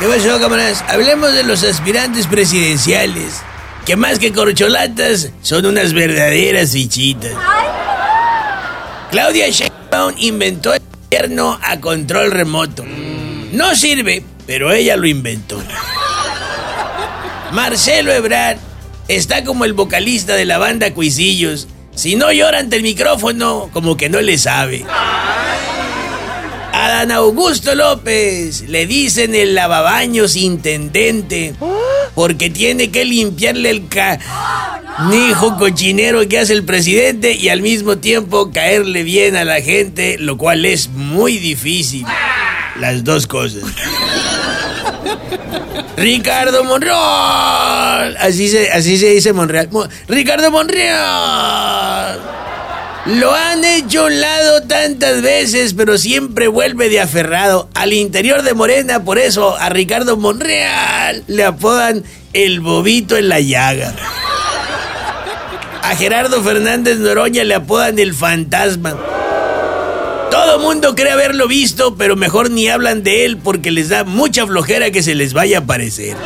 ¿Qué pasó, camaradas? Hablemos de los aspirantes presidenciales, que más que corcholatas son unas verdaderas fichitas. Claudia Sheinbaum inventó el gobierno a control remoto. No sirve, pero ella lo inventó. Marcelo Ebrard está como el vocalista de la banda Cuisillos. Si no llora ante el micrófono, como que no le sabe. Augusto López le dicen el lavabaños intendente porque tiene que limpiarle el canijo cochinero que hace el presidente y al mismo tiempo caerle bien a la gente, lo cual es muy difícil. Las dos cosas. Ricardo Monreal. Así se, así se dice Monreal. Mo- Ricardo Monreal. Lo han hecho un lado tantas veces, pero siempre vuelve de aferrado al interior de Morena. Por eso a Ricardo Monreal le apodan el bobito en la llaga. A Gerardo Fernández Noroña le apodan el fantasma. Todo mundo cree haberlo visto, pero mejor ni hablan de él porque les da mucha flojera que se les vaya a aparecer.